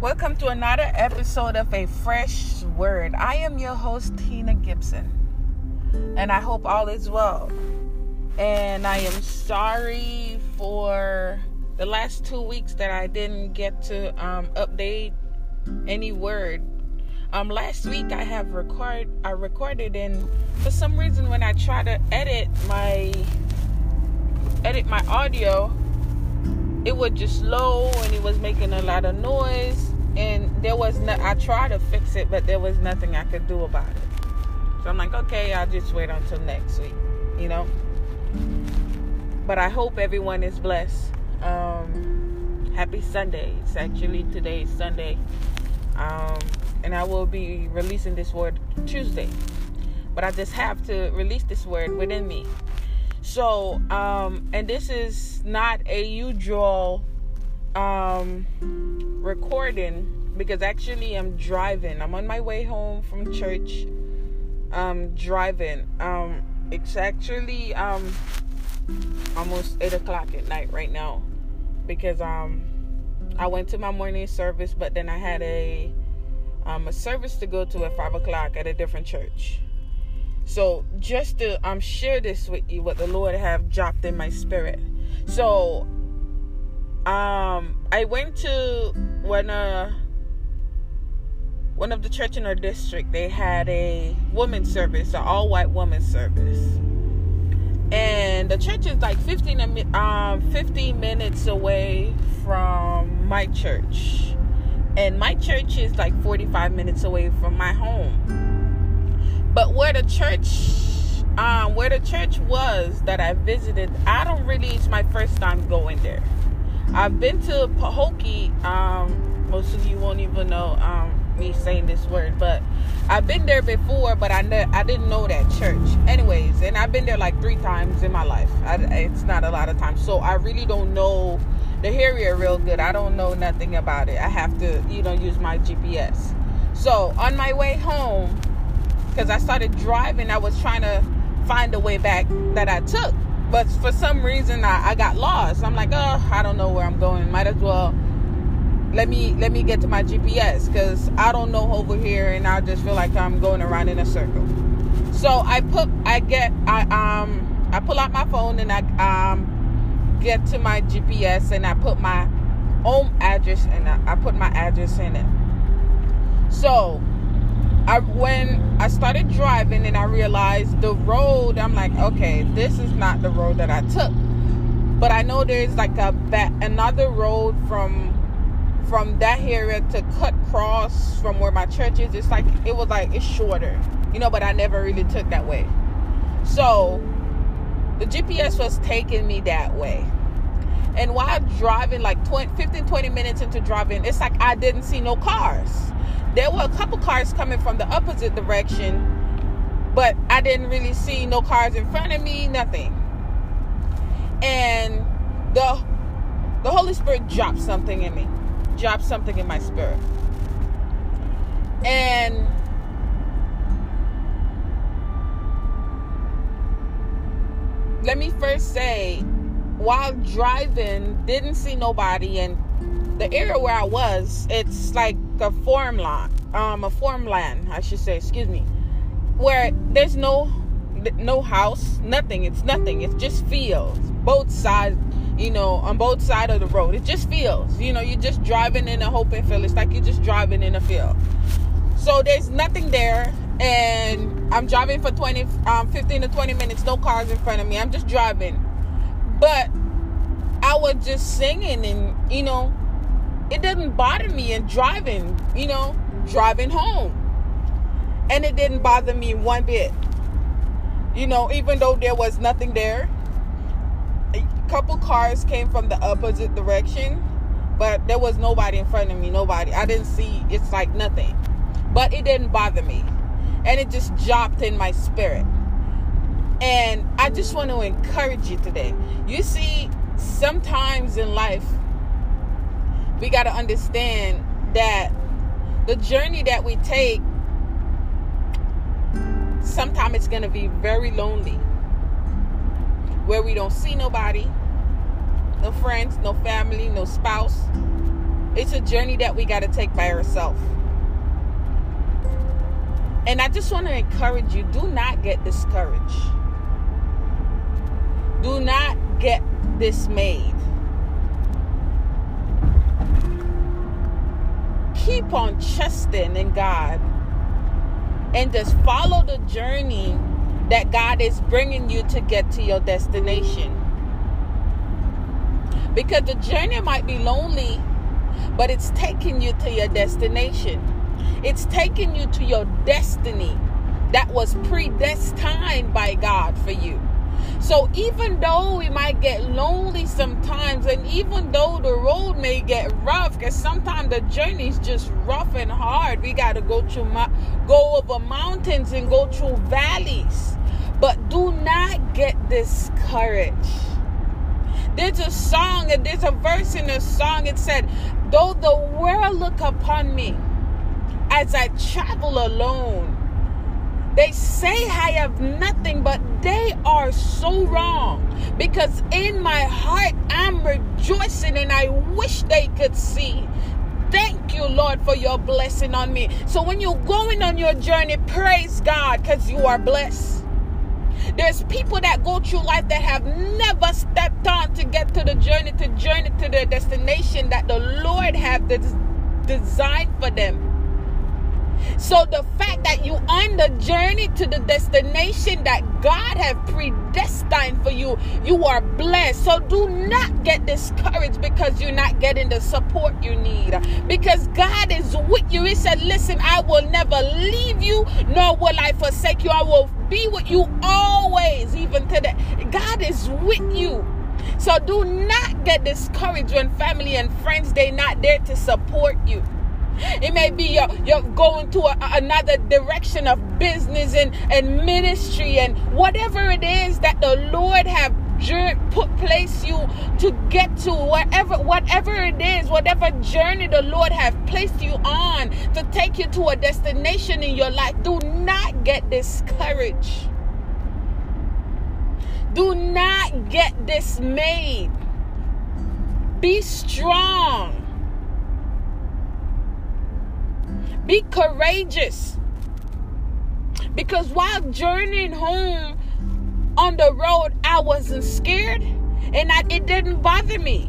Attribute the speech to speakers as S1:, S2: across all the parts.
S1: Welcome to another episode of A Fresh Word. I am your host, Tina Gibson, and I hope all is well. And I am sorry for the last two weeks that I didn't get to um, update any word. Um, last week I have record I recorded, and for some reason when I try to edit my edit my audio, it would just slow and it was making a lot of noise and there was no I tried to fix it but there was nothing I could do about it. So I'm like, okay, I'll just wait until next week, you know. But I hope everyone is blessed. Um happy Sunday. It's actually today Sunday. Um and I will be releasing this word Tuesday. But I just have to release this word within me. So, um, and this is not a usual um, recording because actually I'm driving. I'm on my way home from church. Um, driving. Um, it's actually um almost eight o'clock at night right now because um I went to my morning service, but then I had a um a service to go to at five o'clock at a different church. So just to um share this with you, what the Lord have dropped in my spirit. So um I went to when uh one of the church in our district they had a woman service, an all white woman service. And the church is like 15 um 15 minutes away from my church. And my church is like 45 minutes away from my home. But where the church, um, where the church was that I visited, I don't really. It's my first time going there. I've been to Pahokee. Um, most of you won't even know um, me saying this word, but I've been there before. But I ne- I didn't know that church. Anyways, and I've been there like three times in my life. I, it's not a lot of times, so I really don't know the area real good. I don't know nothing about it. I have to, you know, use my GPS. So on my way home because I started driving. I was trying to find the way back that I took, but for some reason I, I got lost. I'm like, oh, I don't know where I'm going. Might as well let me let me get to my GPS because I don't know over here, and I just feel like I'm going around in a circle. So I put I get I um I pull out my phone and I um get to my GPS and I put my home address and I, I put my address in it. So I when I started driving and I realized the road, I'm like, okay, this is not the road that I took. But I know there's like a back, another road from from that area to cut cross from where my church is. It's like it was like it's shorter, you know. But I never really took that way. So the GPS was taking me that way. And while driving, like 20, 15, 20 minutes into driving, it's like I didn't see no cars there were a couple cars coming from the opposite direction, but I didn't really see no cars in front of me, nothing. And the the Holy Spirit dropped something in me, dropped something in my spirit. And let me first say, while driving, didn't see nobody, and the area where I was, it's like a farmland, um, a farmland, I should say, excuse me, where there's no no house, nothing. It's nothing. It's just fields, both sides. You know, on both sides of the road, it just fields. You know, you're just driving in a open field. It's like you're just driving in a field. So there's nothing there, and I'm driving for 20, um, 15 to 20 minutes. No cars in front of me. I'm just driving, but I was just singing, and you know, it doesn't bother me in driving, you know, driving home. And it didn't bother me one bit. You know, even though there was nothing there. A couple cars came from the opposite direction, but there was nobody in front of me, nobody. I didn't see it's like nothing. But it didn't bother me. And it just dropped in my spirit. And I just want to encourage you today. You see, sometimes in life we got to understand that the journey that we take sometimes it's going to be very lonely where we don't see nobody no friends no family no spouse It's a journey that we got to take by ourselves. And I just want to encourage you do not get discouraged. Do not get dismayed. Keep on trusting in God and just follow the journey that God is bringing you to get to your destination. Because the journey might be lonely, but it's taking you to your destination. It's taking you to your destiny that was predestined by God for you. So even though we might get lonely sometimes, and even though the road may get rough, because sometimes the journey is just rough and hard, we got to go through go over mountains and go through valleys. But do not get discouraged. There's a song, and there's a verse in the song. It said, "Though the world look upon me as I travel alone." They say I have nothing, but they are so wrong. Because in my heart, I'm rejoicing and I wish they could see. Thank you, Lord, for your blessing on me. So when you're going on your journey, praise God because you are blessed. There's people that go through life that have never stepped on to get to the journey, to journey to their destination that the Lord have designed for them. So the fact that you on the journey to the destination that God have predestined for you, you are blessed. So do not get discouraged because you're not getting the support you need. Because God is with you. He said, "Listen, I will never leave you, nor will I forsake you. I will be with you always, even today." God is with you. So do not get discouraged when family and friends they not there to support you. It may be you're, you're going to a, another direction of business and, and ministry and whatever it is that the Lord have put place you to get to whatever whatever it is whatever journey the lord have placed you on to take you to a destination in your life do not get discouraged. Do not get dismayed. Be strong Be courageous. Because while journeying home on the road, I wasn't scared and I, it didn't bother me.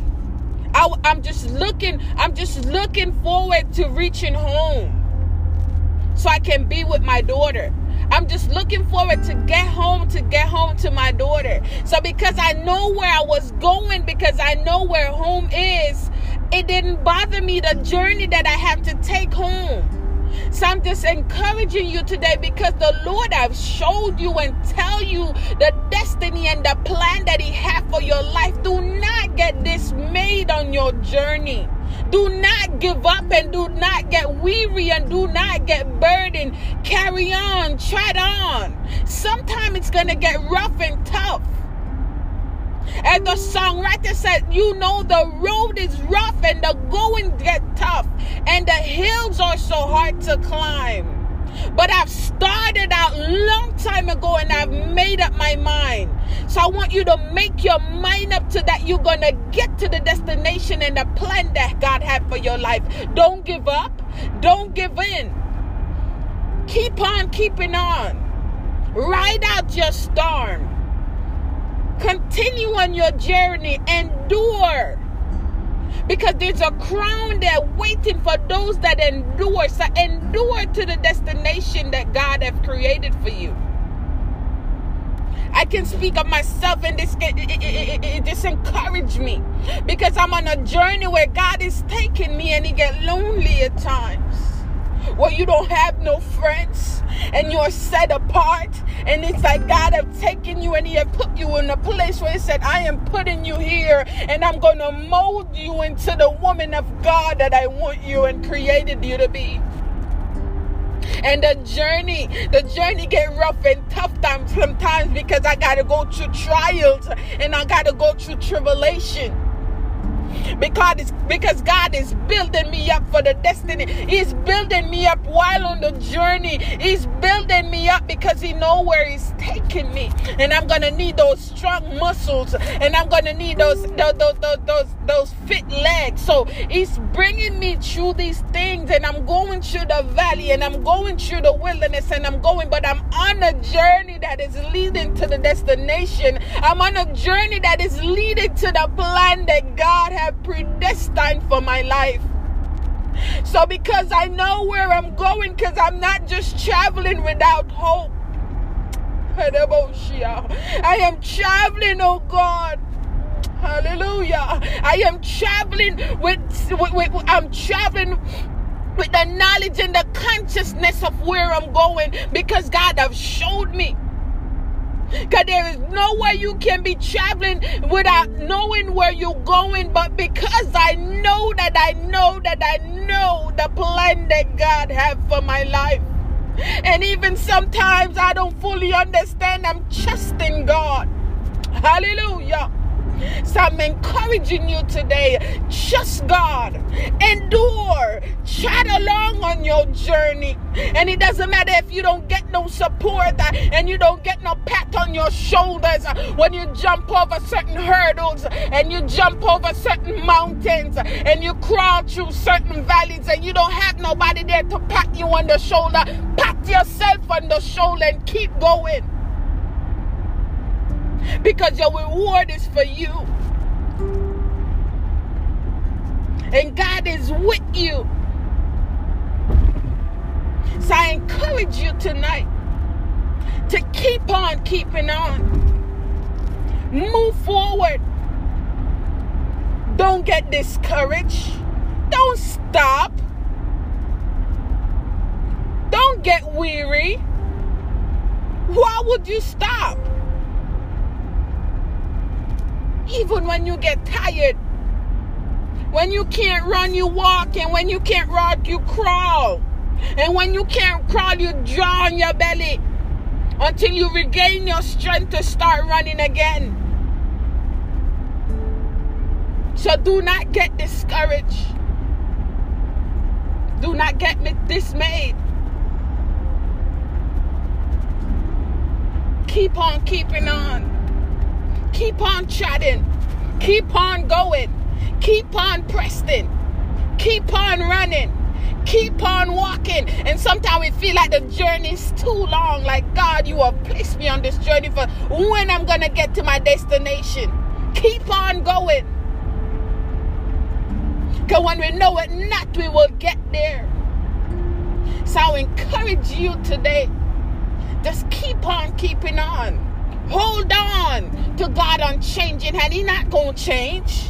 S1: I, I'm just looking, I'm just looking forward to reaching home so I can be with my daughter. I'm just looking forward to get home, to get home to my daughter. So because I know where I was going, because I know where home is, it didn't bother me the journey that I have to take home. So I'm just encouraging you today because the Lord have showed you and tell you the destiny and the plan that He have for your life. Do not get dismayed on your journey. Do not give up and do not get weary and do not get burdened. Carry on, tread on. Sometimes it's gonna get rough and tough. And the songwriter said, You know, the road is rough and the going get tough, and the hills are so hard to climb. But I've started out long time ago and I've made up my mind. So I want you to make your mind up to that you're gonna get to the destination and the plan that God had for your life. Don't give up, don't give in. Keep on keeping on. Ride out your storm. Continue on your journey. Endure. Because there's a crown there waiting for those that endure. So endure to the destination that God has created for you. I can speak of myself and this it, it, it, it, just encourage me because I'm on a journey where God is taking me and He get lonely at times where you don't have no friends and you're set apart and it's like God have taken you and he have put you in a place where he said I am putting you here and I'm going to mold you into the woman of God that I want you and created you to be. And the journey the journey get rough and tough times sometimes because I got to go through trials and I got to go through tribulation because because God is building me up for the destiny. He's building me up while on the journey. He's building me up because He know where He's taking me, and I'm gonna need those strong muscles, and I'm gonna need those those those those, those, those fit legs. So He's bringing me through these things, and I'm going through the valley, and I'm going through the wilderness, and I'm going, but I'm on a journey that is leading to the destination. I'm on a journey that is leading to the plan that God had predestined for my life. So, because I know where I'm going, because I'm not just traveling without hope. I am traveling, oh God. Hallelujah. I am traveling with, with, with, I'm traveling with the knowledge and the consciousness of where I'm going because God have showed me. Because there is no way you can be traveling without knowing where you're going. But because I know that I know that I know the plan that God have for my life. And even sometimes I don't fully understand. I'm trusting God. Hallelujah. So I'm encouraging you today. Trust God. Endure. Chat along on your journey. And it doesn't matter if you don't get no support uh, and you don't get no pat on your shoulders uh, when you jump over certain hurdles and you jump over certain mountains and you crawl through certain valleys and you don't have nobody there to pat you on the shoulder. Pat yourself on the shoulder and keep going because your reward is for you. And God is with you. So I encourage you tonight to keep on keeping on. Move forward. Don't get discouraged. Don't stop. Don't get weary. Why would you stop? Even when you get tired, when you can't run, you walk, and when you can't walk, you crawl. And when you can't crawl, you draw on your belly until you regain your strength to start running again. So do not get discouraged. Do not get dismayed. Keep on keeping on. Keep on chatting. Keep on going. Keep on pressing. Keep on running. Keep on walking. And sometimes we feel like the journey is too long. Like, God, you have placed me on this journey for when I'm going to get to my destination. Keep on going. Because when we know it not, we will get there. So I encourage you today. Just keep on keeping on. Hold on to God unchanging and He's not to change.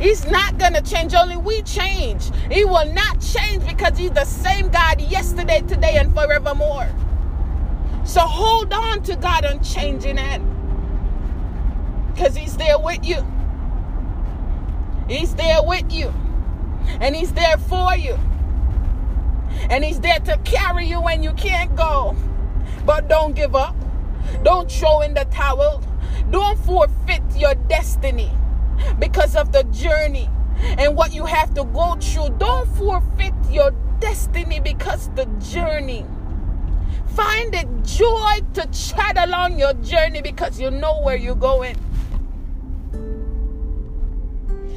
S1: He's not going to change. Only we change. He will not change because He's the same God yesterday, today, and forevermore. So hold on to God unchanging and because He's there with you. He's there with you. And He's there for you. And He's there to carry you when you can't go. But don't give up. Don't throw in the towel. Don't forfeit your destiny because of the journey and what you have to go through. Don't forfeit your destiny because the journey. Find the joy to chat along your journey because you know where you're going.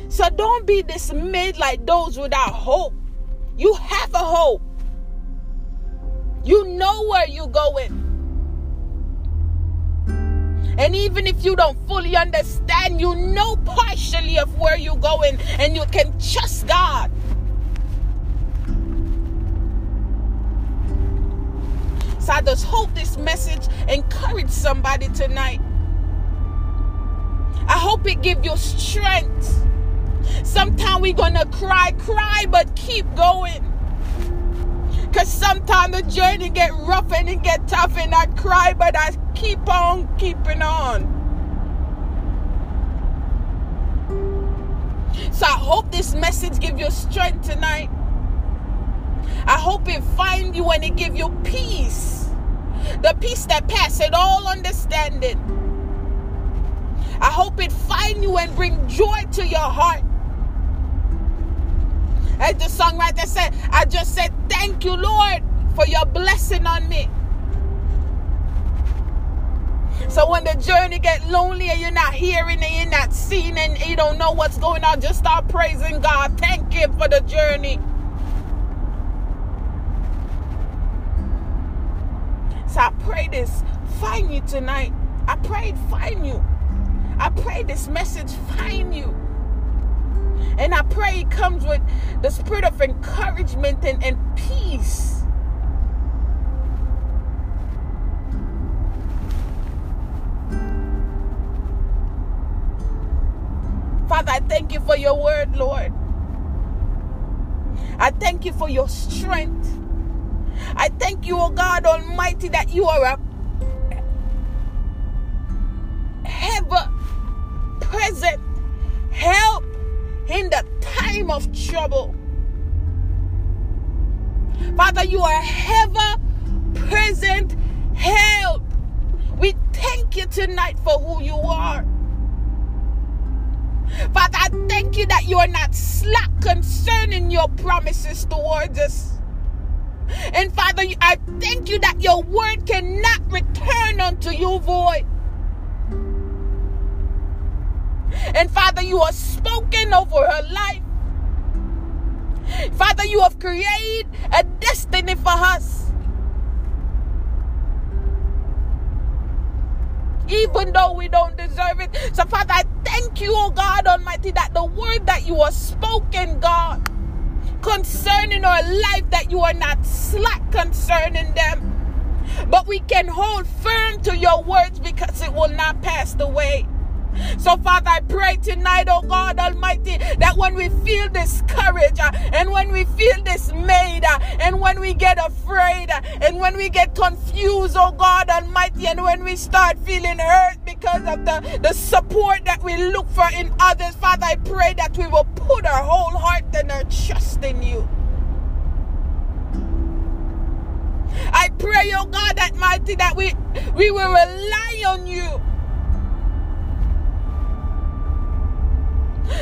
S1: So don't be dismayed like those without hope. You have a hope. You know where you're going. And even if you don't fully understand, you know partially of where you're going and you can trust God. So I just hope this message encourage somebody tonight. I hope it give you strength. Sometimes we're gonna cry, cry, but keep going. Cause sometimes the journey get rough and it get tough and I cry, but I keep on keeping on. So I hope this message give you strength tonight. I hope it find you and it give you peace. The peace that passes all understanding. I hope it find you and bring joy to your heart. As the songwriter said, I just said, Thank you, Lord, for your blessing on me. So when the journey get lonely and you're not hearing and you're not seeing and you don't know what's going on, just start praising God. Thank Him for the journey. So I pray this find you tonight. I prayed find you. I pray this message find you. And I pray it comes with the spirit of encouragement and, and peace. Thank you for your word, Lord. I thank you for your strength. I thank you, O oh God Almighty, that you are a ever present help in the time of trouble. Father, you are ever present help. We thank you tonight for who you are. I thank you that you are not slack concerning your promises towards us. And Father, I thank you that your word cannot return unto you void. And Father, you have spoken over her life. Father, you have created a destiny for us. Even though we don't deserve it. So, Father, I thank you, oh God Almighty, that the word that you have spoken, God, concerning our life, that you are not slack concerning them. But we can hold firm to your words because it will not pass away. So, Father, I pray tonight, oh God Almighty, that when we feel discouraged uh, and when we feel dismayed uh, when we get afraid and when we get confused, oh God Almighty, and when we start feeling hurt because of the, the support that we look for in others, Father, I pray that we will put our whole heart and our trust in you. I pray, oh God Almighty, that we, we will rely on you.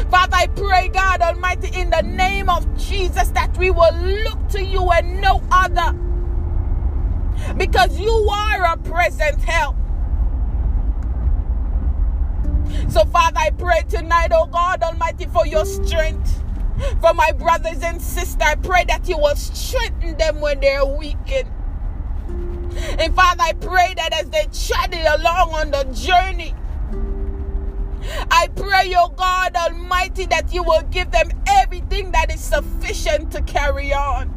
S1: Father, I pray, God Almighty, in the name of Jesus, that we will look to you and no other. Because you are a present help. So, Father, I pray tonight, oh God Almighty, for your strength. For my brothers and sisters, I pray that you will strengthen them when they're weakened. And Father, I pray that as they travel along on the journey, I pray, oh God Almighty, that you will give them everything that is sufficient to carry on.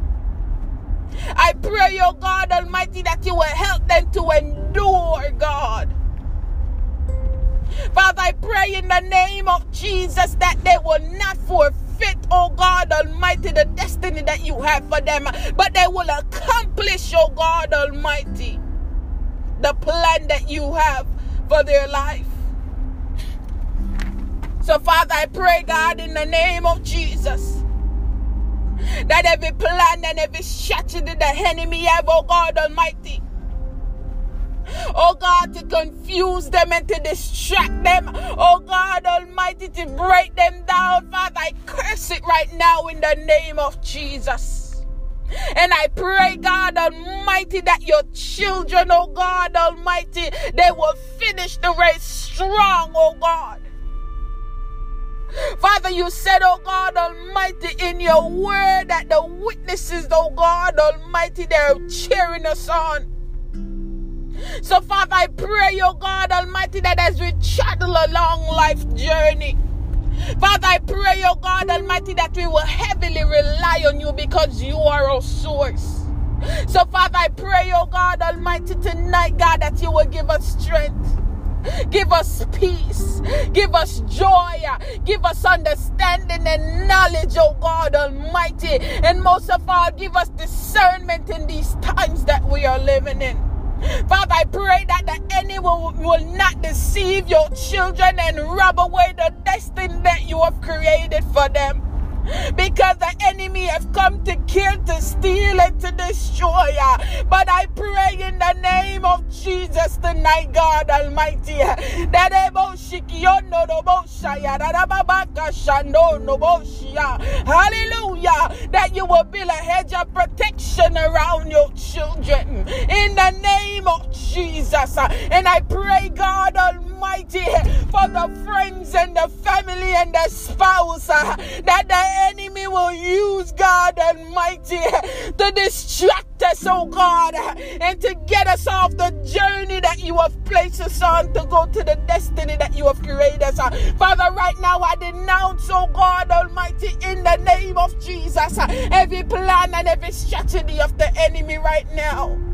S1: I pray, oh God Almighty, that you will help them to endure, God. Father, I pray in the name of Jesus that they will not forfeit, oh God Almighty, the destiny that you have for them, but they will accomplish, oh God Almighty, the plan that you have for their life. So, Father, I pray, God, in the name of Jesus, that every plan and every strategy the enemy have, oh God Almighty, oh God, to confuse them and to distract them, oh God Almighty, to break them down, Father, I curse it right now in the name of Jesus. And I pray, God Almighty, that your children, oh God Almighty, they will finish the race strong, oh God. Father, you said, oh God Almighty, in your word that the witnesses, oh God Almighty, they're cheering us on. So, Father, I pray, oh God Almighty, that as we travel along life journey, Father, I pray, oh God Almighty, that we will heavily rely on you because you are our source. So, Father, I pray, oh God Almighty, tonight, God, that you will give us strength. Give us peace. Give us joy. Give us understanding and knowledge, oh God Almighty. And most of all, give us discernment in these times that we are living in. Father, I pray that the enemy will, will not deceive your children and rob away the destiny that you have created for them. Because the enemy have come to kill, to steal, and to destroy. But I pray in the name of Jesus tonight, God Almighty, that hallelujah, that you will build a hedge of protection around your children in the name of Jesus. And I pray, God Almighty, for the friends and the family and the spouse uh, that the enemy will use, God Almighty, to distract us, oh God, and to get us off the journey that you have placed us on to go to the destiny that you have created us. Father, right now I denounce, oh God Almighty, in the name of Jesus, uh, every plan and every strategy of the enemy right now.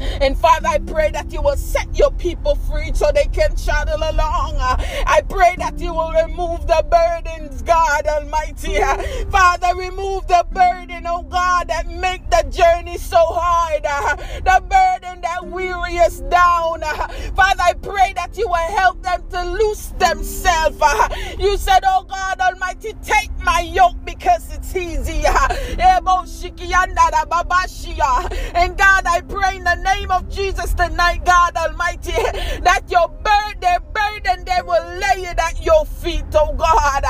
S1: And Father, I pray that you will set your people free so they can travel along. I pray that you will remove the burdens, God Almighty. Father, remove the burden, oh God, that make the journey so hard. The burden that weary us down. Father, I pray that you will help them to loose themselves. You said, oh God Almighty, take my yoke. And God, I pray in the name of Jesus tonight, God Almighty, that your burden, burden, they will lay it at your feet, oh God,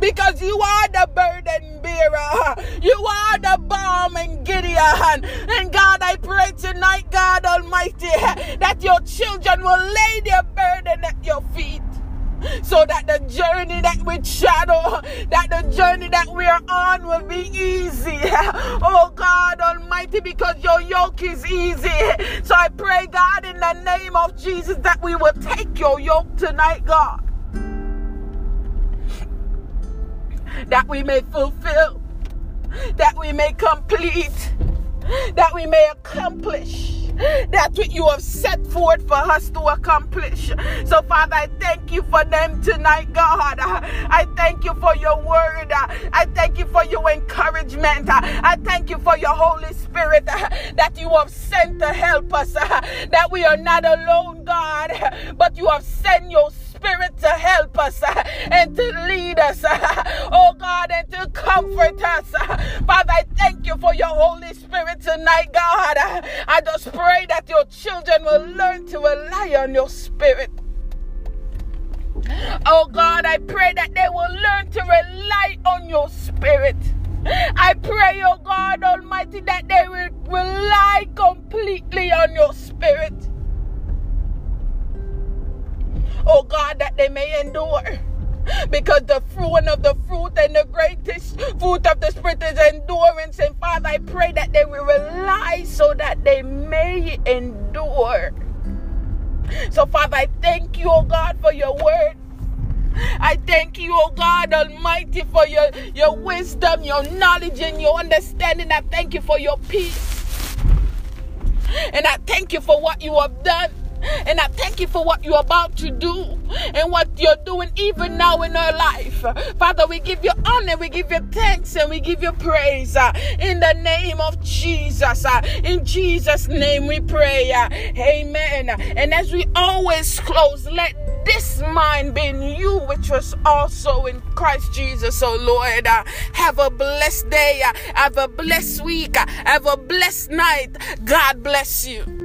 S1: because you are the burden bearer. You are the balm in Gideon. And God, I pray tonight, God Almighty, that your children will lay their burden at your feet so that the journey that we shadow, that the journey that we are on will be easy. Oh God Almighty, because your yoke is easy. So I pray, God, in the name of Jesus, that we will take your yoke tonight, God. That we may fulfill, that we may complete, that we may accomplish that's what you have set forth for us to accomplish. So, Father, I thank you for them tonight, God. I thank you for your word. I thank you for your encouragement. I thank you for your Holy Spirit that you have sent to help us. That we are not alone, God, but you have sent your Spirit to help us and to lead us, oh God, and to comfort us. Father, I thank you for your Holy Spirit tonight, God. I just pray that your children will learn to rely on your Spirit. Oh God, I pray that they will learn to rely on your Spirit. I pray, oh God Almighty, that they will rely completely on your Spirit oh God, that they may endure. Because the fruit of the fruit and the greatest fruit of the Spirit is endurance. And Father, I pray that they will rely so that they may endure. So, Father, I thank you, oh God, for your word. I thank you, oh God Almighty, for your, your wisdom, your knowledge, and your understanding. I thank you for your peace. And I thank you for what you have done. And I thank you for what you're about to do and what you're doing even now in our life. Father, we give you honor, we give you thanks, and we give you praise uh, in the name of Jesus. Uh, in Jesus' name we pray. Uh, amen. And as we always close, let this mind be in you, which was also in Christ Jesus. So, Lord, uh, have a blessed day, uh, have a blessed week, uh, have a blessed night. God bless you.